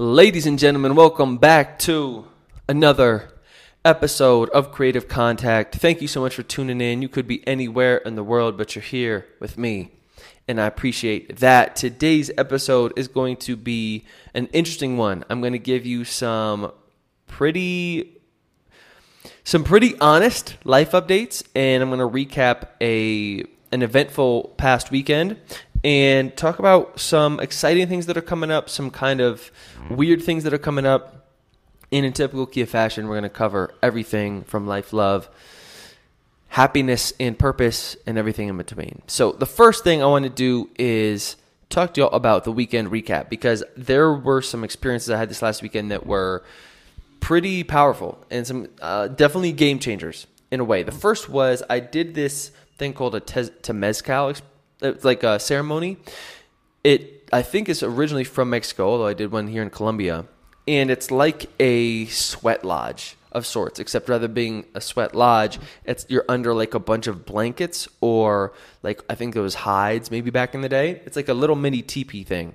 Ladies and gentlemen, welcome back to another episode of Creative Contact. Thank you so much for tuning in. You could be anywhere in the world, but you're here with me, and I appreciate that. Today's episode is going to be an interesting one. I'm going to give you some pretty some pretty honest life updates and I'm going to recap a an eventful past weekend and talk about some exciting things that are coming up, some kind of weird things that are coming up. In typical Kia fashion, we're going to cover everything from life, love, happiness, and purpose, and everything in between. So, the first thing I want to do is talk to y'all about the weekend recap because there were some experiences I had this last weekend that were pretty powerful and some uh, definitely game changers in a way. The first was I did this thing called a te- temazcal it's like a ceremony. It I think is originally from Mexico, although I did one here in Colombia, and it's like a sweat lodge of sorts, except rather being a sweat lodge, it's you're under like a bunch of blankets or like I think it was hides maybe back in the day. It's like a little mini teepee thing.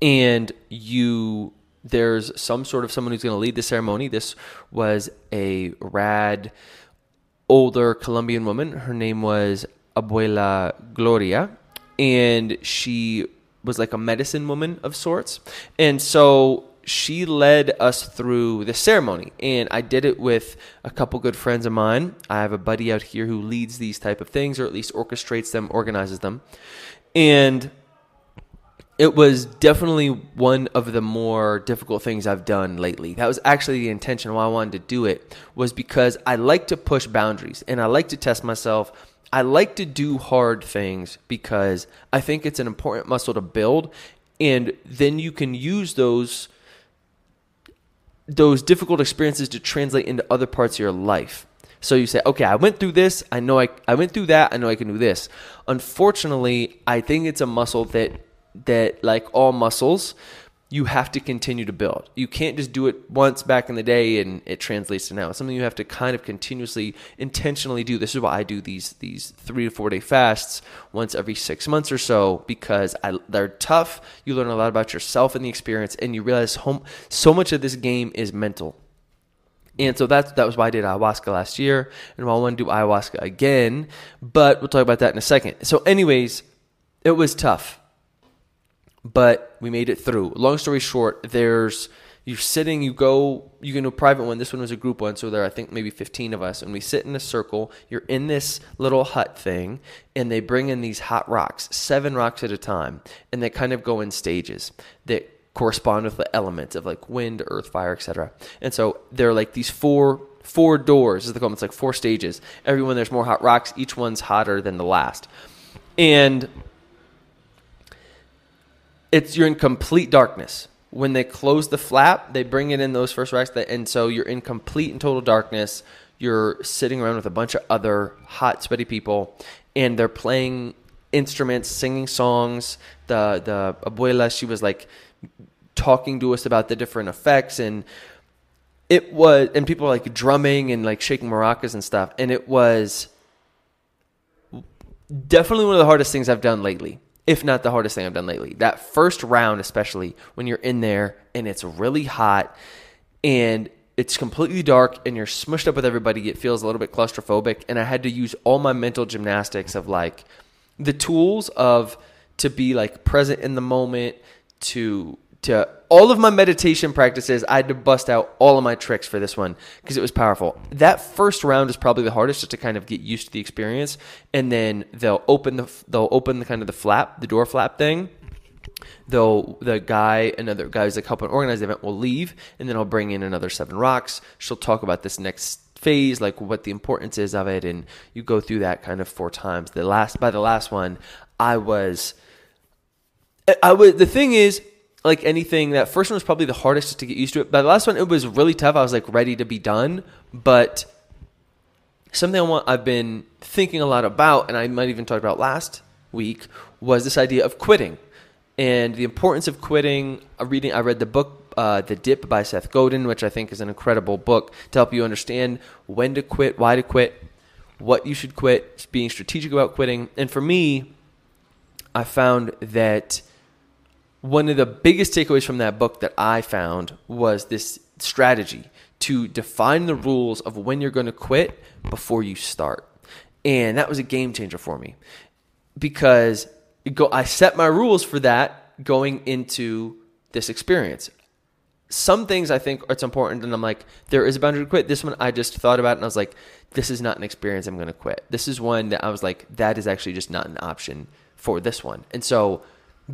And you there's some sort of someone who's going to lead the ceremony. This was a rad older Colombian woman. Her name was Abuela Gloria, and she was like a medicine woman of sorts. And so she led us through the ceremony and i did it with a couple good friends of mine i have a buddy out here who leads these type of things or at least orchestrates them organizes them and it was definitely one of the more difficult things I've done lately. That was actually the intention why I wanted to do it was because I like to push boundaries and I like to test myself I like to do hard things because I think it's an important muscle to build and then you can use those those difficult experiences to translate into other parts of your life. So you say, okay, I went through this. I know I, I went through that. I know I can do this. Unfortunately, I think it's a muscle that, that like all muscles, you have to continue to build. You can't just do it once back in the day and it translates to now. It's something you have to kind of continuously, intentionally do. This is why I do these these three to four day fasts once every six months or so because I, they're tough. You learn a lot about yourself in the experience, and you realize home, so much of this game is mental. And so that's that was why I did ayahuasca last year, and I want to do ayahuasca again. But we'll talk about that in a second. So, anyways, it was tough but we made it through. Long story short, there's you're sitting, you go, you can do a private one. This one was a group one, so there are, I think maybe 15 of us, and we sit in a circle. You're in this little hut thing, and they bring in these hot rocks, seven rocks at a time, and they kind of go in stages that correspond with the elements of like wind, earth, fire, etc. And so they're like these four four doors, as they call. It's like four stages. Everyone there's more hot rocks. Each one's hotter than the last, and it's you're in complete darkness. When they close the flap, they bring it in those first racks, that, and so you're in complete and total darkness. You're sitting around with a bunch of other hot, sweaty people, and they're playing instruments, singing songs. The the abuela, she was like talking to us about the different effects, and it was, and people were like drumming and like shaking maracas and stuff, and it was definitely one of the hardest things I've done lately if not the hardest thing I've done lately. That first round, especially when you're in there and it's really hot and it's completely dark and you're smushed up with everybody, it feels a little bit claustrophobic. And I had to use all my mental gymnastics of like the tools of to be like present in the moment, to to all of my meditation practices, I had to bust out all of my tricks for this one because it was powerful. That first round is probably the hardest just to kind of get used to the experience, and then they'll open the they'll open the kind of the flap, the door flap thing. Though the guy, another guy who's like helping organize the event, will leave, and then I'll bring in another seven rocks. She'll talk about this next phase, like what the importance is of it, and you go through that kind of four times. The last by the last one, I was. I was the thing is like anything, that first one was probably the hardest to get used to it. But the last one, it was really tough. I was like ready to be done. But something I want, I've been thinking a lot about, and I might even talk about last week, was this idea of quitting and the importance of quitting. Uh, reading, I read the book uh, "The Dip" by Seth Godin, which I think is an incredible book to help you understand when to quit, why to quit, what you should quit, being strategic about quitting. And for me, I found that one of the biggest takeaways from that book that I found was this strategy to define the rules of when you're going to quit before you start. And that was a game changer for me because I set my rules for that going into this experience. Some things I think it's important, and I'm like, there is a boundary to quit. This one I just thought about, and I was like, this is not an experience I'm going to quit. This is one that I was like, that is actually just not an option for this one. And so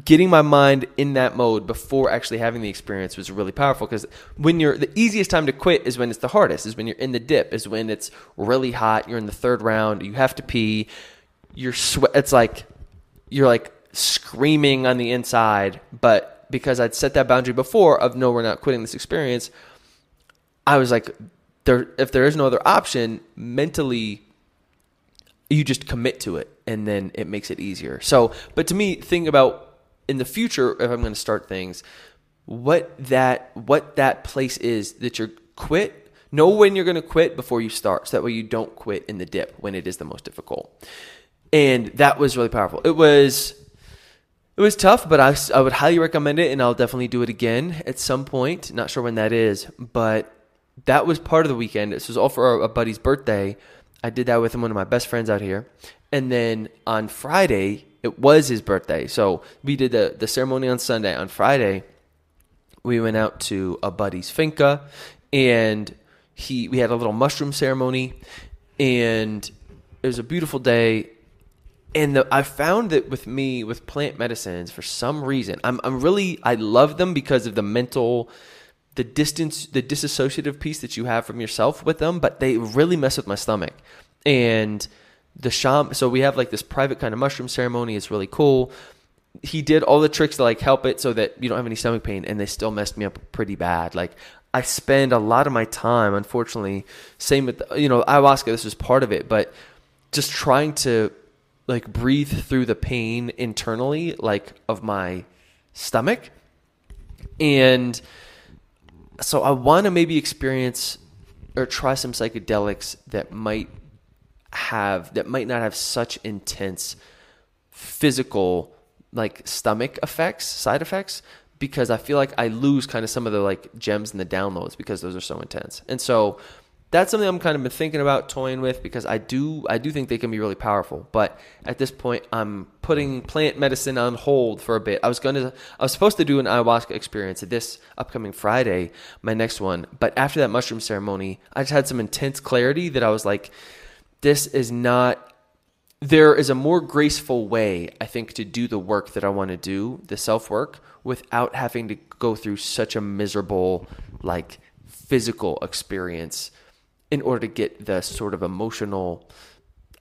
getting my mind in that mode before actually having the experience was really powerful because when you're the easiest time to quit is when it's the hardest is when you're in the dip is when it's really hot you're in the third round you have to pee you're sweat it's like you're like screaming on the inside but because I'd set that boundary before of no we're not quitting this experience I was like there if there is no other option mentally you just commit to it and then it makes it easier. So but to me think about in the future, if I'm going to start things, what that what that place is that you're quit. Know when you're going to quit before you start, so that way you don't quit in the dip when it is the most difficult. And that was really powerful. It was it was tough, but I, I would highly recommend it, and I'll definitely do it again at some point. Not sure when that is, but that was part of the weekend. This was all for a buddy's birthday. I did that with one of my best friends out here. And then on Friday, it was his birthday. So we did the, the ceremony on Sunday. On Friday, we went out to a buddy's finca and he we had a little mushroom ceremony and it was a beautiful day. And the, I found that with me with plant medicines for some reason I'm I'm really I love them because of the mental the distance the disassociative piece that you have from yourself with them, but they really mess with my stomach. And the sham so we have like this private kind of mushroom ceremony. It's really cool. He did all the tricks to like help it so that you don't have any stomach pain and they still messed me up pretty bad. Like i spend a lot of my time unfortunately same with you know ayahuasca this was part of it but just trying to like breathe through the pain internally like of my stomach. And so i want to maybe experience or try some psychedelics that might have that might not have such intense physical like stomach effects, side effects, because I feel like I lose kind of some of the like gems and the downloads because those are so intense. And so that's something I'm kind of been thinking about toying with because I do I do think they can be really powerful. But at this point, I'm putting plant medicine on hold for a bit. I was gonna I was supposed to do an ayahuasca experience this upcoming Friday, my next one. But after that mushroom ceremony, I just had some intense clarity that I was like, this is not there is a more graceful way i think to do the work that i want to do the self work without having to go through such a miserable like physical experience in order to get the sort of emotional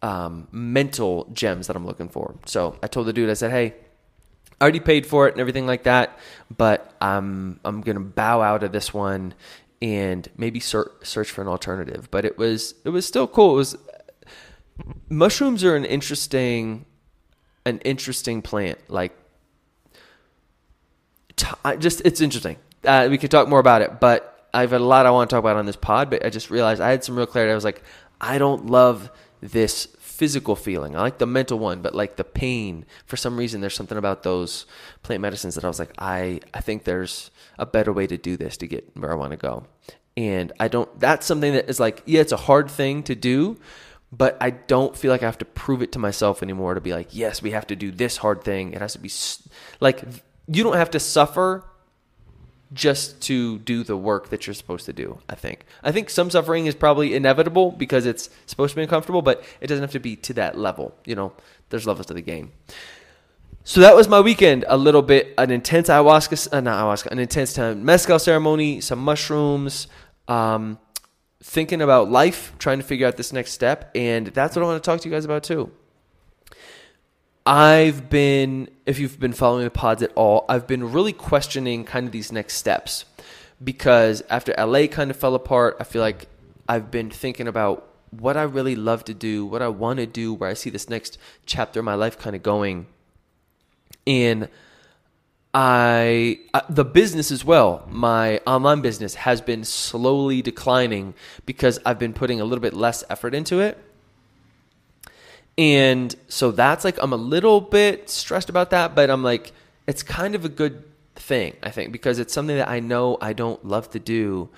um, mental gems that i'm looking for so i told the dude i said hey I already paid for it and everything like that, but I'm I'm gonna bow out of this one and maybe search search for an alternative. But it was it was still cool. It was mushrooms are an interesting an interesting plant like t- I just it's interesting. Uh, we could talk more about it but i've had a lot i want to talk about on this pod but i just realized i had some real clarity. I was like i don't love this physical feeling. I like the mental one but like the pain. For some reason there's something about those plant medicines that i was like i i think there's a better way to do this to get where i want to go. And i don't that's something that is like yeah it's a hard thing to do but I don't feel like I have to prove it to myself anymore to be like, yes, we have to do this hard thing. It has to be like you don't have to suffer just to do the work that you're supposed to do. I think. I think some suffering is probably inevitable because it's supposed to be uncomfortable, but it doesn't have to be to that level. You know, there's levels to the game. So that was my weekend. A little bit an intense ayahuasca, uh, not ayahuasca, an intense temazcal ceremony, some mushrooms. Um, thinking about life, trying to figure out this next step, and that's what I want to talk to you guys about too. I've been, if you've been following the pods at all, I've been really questioning kind of these next steps because after LA kind of fell apart, I feel like I've been thinking about what I really love to do, what I want to do, where I see this next chapter of my life kind of going. And I uh, the business as well. My online business has been slowly declining because I've been putting a little bit less effort into it. And so that's like I'm a little bit stressed about that, but I'm like it's kind of a good thing, I think, because it's something that I know I don't love to do.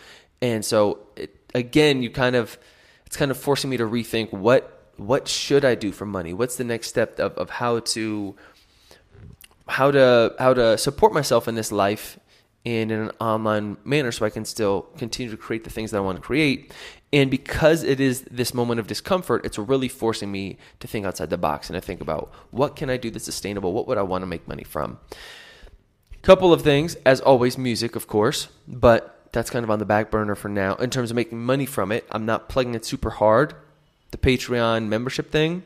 And so it, again, you kind of it's kind of forcing me to rethink what what should I do for money? What's the next step of, of how to how to how to support myself in this life in an online manner so I can still continue to create the things that I want to create. And because it is this moment of discomfort, it's really forcing me to think outside the box and to think about what can I do that's sustainable? What would I want to make money from? Couple of things, as always, music, of course, but that's kind of on the back burner for now. In terms of making money from it, I'm not plugging it super hard. The Patreon membership thing.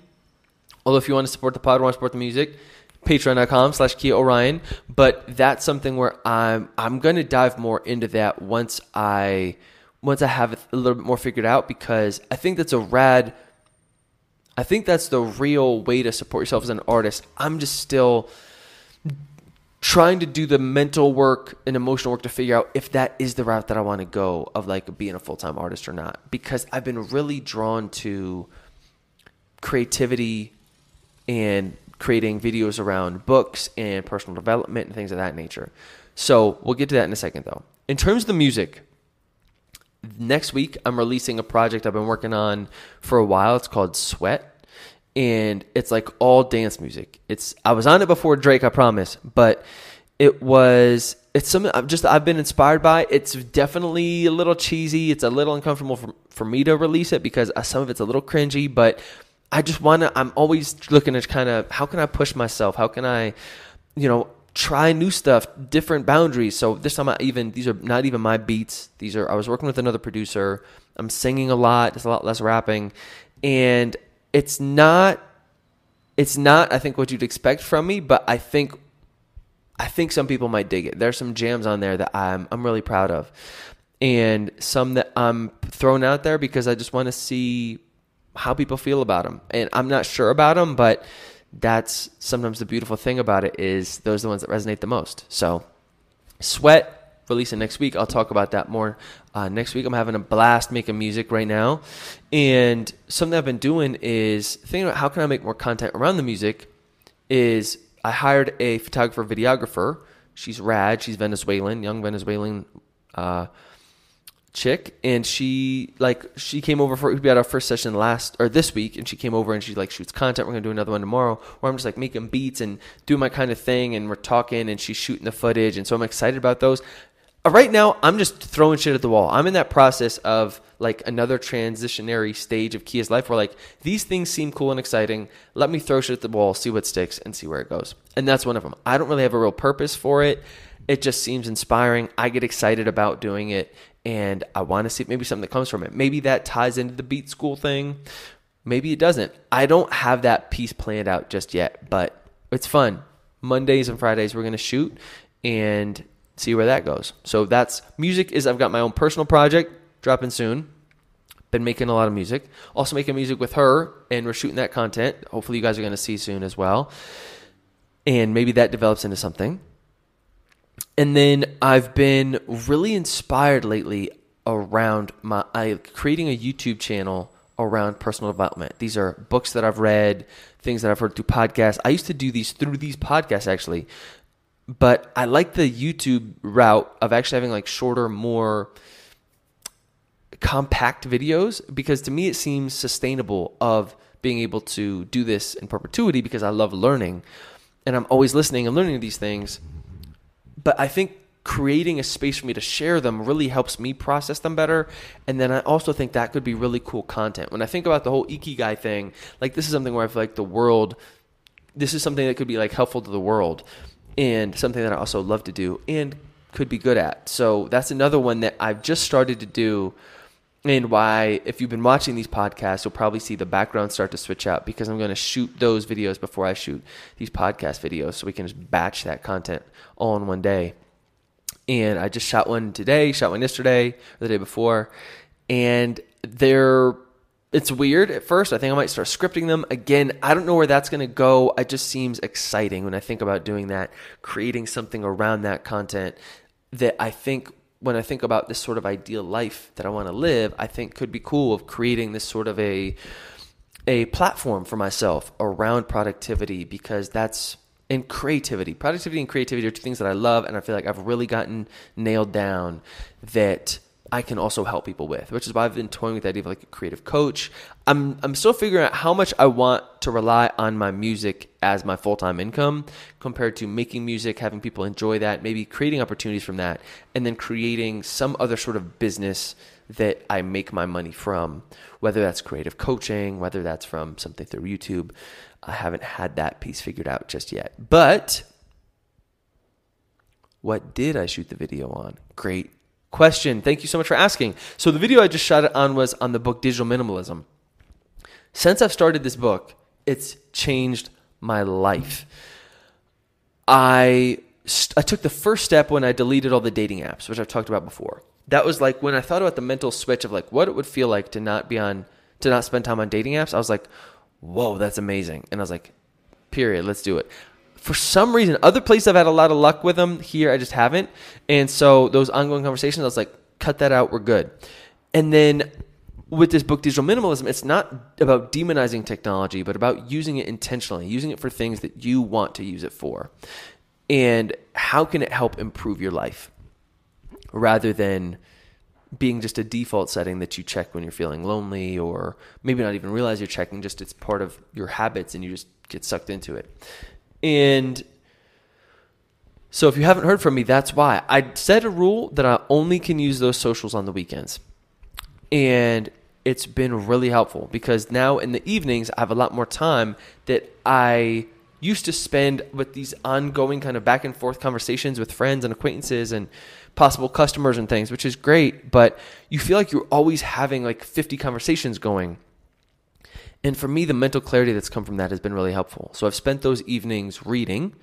Although if you want to support the pod, want to support the music, patreon.com slash Kia Orion. But that's something where I'm I'm gonna dive more into that once I once I have it a little bit more figured out because I think that's a rad I think that's the real way to support yourself as an artist. I'm just still trying to do the mental work and emotional work to figure out if that is the route that I want to go of like being a full time artist or not. Because I've been really drawn to creativity and creating videos around books and personal development and things of that nature. So we'll get to that in a second though. In terms of the music, next week I'm releasing a project I've been working on for a while. It's called Sweat. And it's like all dance music. It's I was on it before Drake, I promise, but it was it's something I've just I've been inspired by. It's definitely a little cheesy. It's a little uncomfortable for, for me to release it because uh, some of it's a little cringy, but I just want to, I'm always looking at kind of how can I push myself? How can I, you know, try new stuff, different boundaries. So this time I even, these are not even my beats. These are, I was working with another producer. I'm singing a lot. It's a lot less rapping. And it's not, it's not, I think, what you'd expect from me, but I think I think some people might dig it. There's some jams on there that I'm I'm really proud of, and some that I'm throwing out there because I just want to see how people feel about them. And I'm not sure about them, but that's sometimes the beautiful thing about it is those are the ones that resonate the most. So, Sweat releasing next week. I'll talk about that more uh, next week. I'm having a blast making music right now, and something I've been doing is thinking about how can I make more content around the music. Is I hired a photographer videographer. She's rad. She's Venezuelan, young Venezuelan. Uh, chick and she like she came over for we had our first session last or this week and she came over and she like shoots content. We're gonna do another one tomorrow where i'm just like making beats and doing my kind of thing and we're talking and she's shooting the footage and so i'm excited about those. Uh, right now i'm just throwing shit at the wall. I'm in that process of like another transitionary stage of kia's life where like these things seem cool and exciting. Let me throw shit at the wall see what sticks and see where it goes. And that's one of them i don't really have a real purpose for it it just seems inspiring. I get excited about doing it and I want to see maybe something that comes from it. Maybe that ties into the beat school thing. Maybe it doesn't. I don't have that piece planned out just yet, but it's fun. Mondays and Fridays we're going to shoot and see where that goes. So that's music is I've got my own personal project dropping soon. Been making a lot of music. Also making music with her and we're shooting that content. Hopefully you guys are going to see soon as well. And maybe that develops into something. And then I've been really inspired lately around my I creating a YouTube channel around personal development. These are books that I've read, things that I've heard through podcasts. I used to do these through these podcasts actually. But I like the YouTube route of actually having like shorter, more compact videos because to me it seems sustainable of being able to do this in perpetuity because I love learning and I'm always listening and learning these things but I think creating a space for me to share them really helps me process them better. And then I also think that could be really cool content. When I think about the whole Ikigai thing, like this is something where I feel like the world, this is something that could be like helpful to the world and something that I also love to do and could be good at. So that's another one that I've just started to do. And why, if you've been watching these podcasts, you'll probably see the background start to switch out because I'm going to shoot those videos before I shoot these podcast videos so we can just batch that content all in one day. And I just shot one today, shot one yesterday, or the day before, and they're it's weird at first. I think I might start scripting them again. I don't know where that's going to go. It just seems exciting when I think about doing that, creating something around that content that I think when I think about this sort of ideal life that I want to live, I think could be cool of creating this sort of a a platform for myself around productivity because that's and creativity. Productivity and creativity are two things that I love, and I feel like I've really gotten nailed down that I can also help people with, which is why I've been toying with the idea of like a creative coach. I'm I'm still figuring out how much I want to rely on my music as my full time income compared to making music, having people enjoy that, maybe creating opportunities from that, and then creating some other sort of business that I make my money from, whether that's creative coaching, whether that's from something through YouTube. I haven't had that piece figured out just yet. But what did I shoot the video on? Great question. Thank you so much for asking. So, the video I just shot it on was on the book Digital Minimalism. Since I've started this book, it's changed my life. I, I took the first step when I deleted all the dating apps, which I've talked about before. That was like when I thought about the mental switch of like what it would feel like to not be on, to not spend time on dating apps. I was like, whoa, that's amazing. And I was like, period, let's do it. For some reason, other places I've had a lot of luck with them. Here, I just haven't. And so those ongoing conversations, I was like, cut that out, we're good. And then with this book, Digital Minimalism, it's not about demonizing technology, but about using it intentionally, using it for things that you want to use it for. And how can it help improve your life rather than being just a default setting that you check when you're feeling lonely or maybe not even realize you're checking just it's part of your habits and you just get sucked into it and so if you haven't heard from me that's why. I set a rule that i only can use those socials on the weekends. And it's been really helpful because now in the evenings i have a lot more time that i used to spend with these ongoing kind of back and forth conversations with friends and acquaintances and possible customers and things, which is great, but you feel like you're always having like 50 conversations going. And for me, the mental clarity that's come from that has been really helpful. So I've spent those evenings reading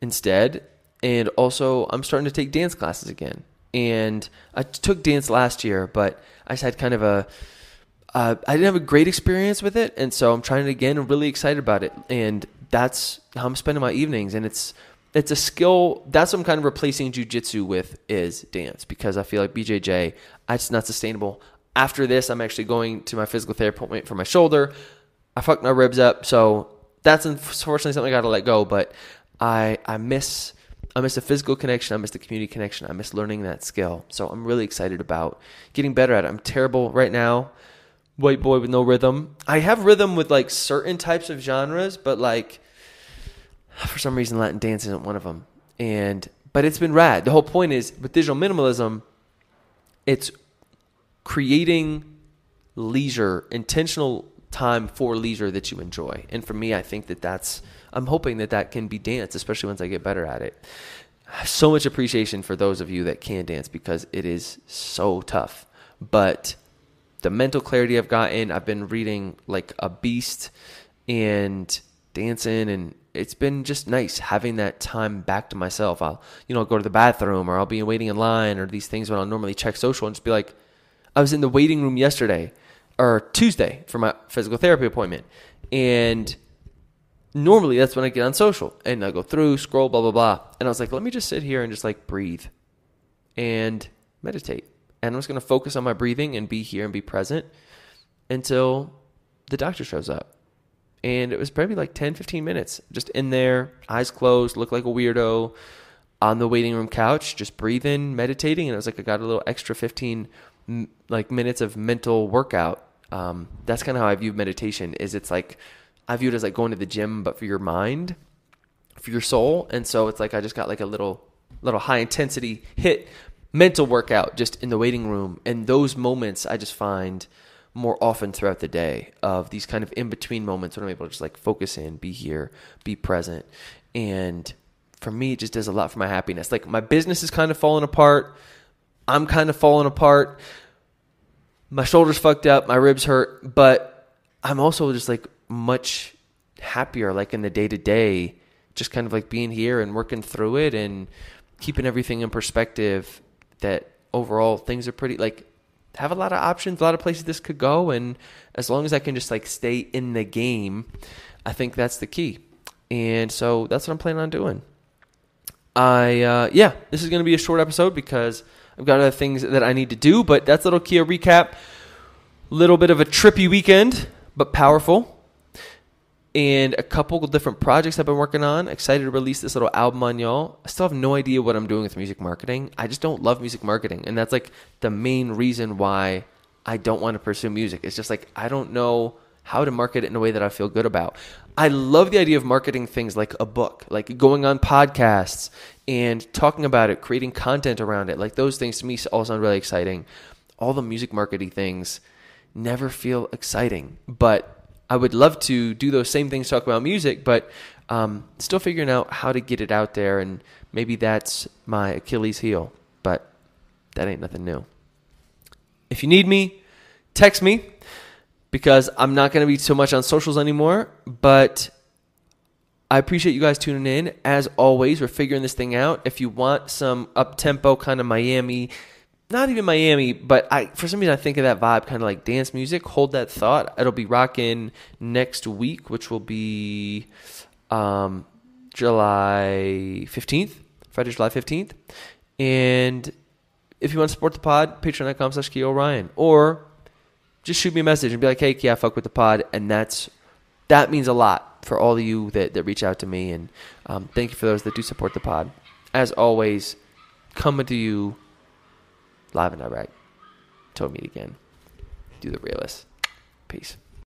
instead. And also, I'm starting to take dance classes again. And I took dance last year, but I just had kind of a uh, I didn't have a great experience with it, and so I'm trying it again. I'm really excited about it, and that's how I'm spending my evenings. And it's it's a skill that's what I'm kind of replacing jujitsu with is dance because I feel like BJJ, it's not sustainable. After this, I'm actually going to my physical therapy appointment for my shoulder. I fucked my ribs up, so that's unfortunately something I got to let go. But I I miss I miss the physical connection. I miss the community connection. I miss learning that skill. So I'm really excited about getting better at it. I'm terrible right now. White boy with no rhythm. I have rhythm with like certain types of genres, but like for some reason Latin dance isn't one of them. And but it's been rad. The whole point is with digital minimalism, it's creating leisure, intentional time for leisure that you enjoy. And for me, I think that that's I'm hoping that that can be dance, especially once I get better at it. So much appreciation for those of you that can dance because it is so tough. But the mental clarity I've gotten, I've been reading like a beast and dancing and it's been just nice having that time back to myself. I'll, you know, go to the bathroom or I'll be waiting in line or these things when I'll normally check social and just be like, I was in the waiting room yesterday or Tuesday for my physical therapy appointment. And normally that's when I get on social and I go through, scroll, blah, blah, blah. And I was like, let me just sit here and just like breathe and meditate. And I'm just going to focus on my breathing and be here and be present until the doctor shows up and it was probably like 10 15 minutes just in there eyes closed look like a weirdo on the waiting room couch just breathing meditating and it was like i got a little extra 15 like minutes of mental workout um, that's kind of how i view meditation is it's like i view it as like going to the gym but for your mind for your soul and so it's like i just got like a little little high intensity hit mental workout just in the waiting room and those moments i just find more often throughout the day of these kind of in between moments when I'm able to just like focus in, be here, be present. And for me, it just does a lot for my happiness. Like my business is kind of falling apart. I'm kind of falling apart. My shoulders fucked up, my ribs hurt, but I'm also just like much happier, like in the day to day, just kind of like being here and working through it and keeping everything in perspective that overall things are pretty like have a lot of options, a lot of places this could go, and as long as I can just like stay in the game, I think that's the key. And so that's what I'm planning on doing. I uh, yeah, this is going to be a short episode because I've got other things that I need to do. But that's a little Kia recap. Little bit of a trippy weekend, but powerful. and a couple different projects I've been working on. Excited to release this little album on y'all. I still have no idea what I'm doing with music marketing. I just don't love music marketing, and that's like the main reason why I don't want to pursue music. It's just like I don't know how to market it in a way that I feel good about. I love the idea of marketing things like a book, like going on podcasts and talking about it, creating content around it. Like those things to me all sound really exciting. All the music marketing things never feel exciting, but I would love to do those same things, talk about music, but um, still figuring out how to get it out there. And maybe that's my Achilles heel, but that ain't nothing new. If you need me, text me because I'm not going to be so much on socials anymore, but I appreciate you guys tuning in. As always, we're figuring this thing out. If you want some up tempo kind of Miami not even Miami, but I for some reason I think of that vibe, kind of like dance music. Hold that thought. It'll be rocking next week, which will be um, July fifteenth, Friday, July fifteenth. And if you want to support the pod, patreon.com slash Ryan. Or just shoot me a message and be like, hey, yeah, fuck with the pod. And that's that means a lot for all of you that, that reach out to me. And um, thank you for those that do support the pod. As always, coming to you live in Iraq. Till we meet again. Do the realist. Peace.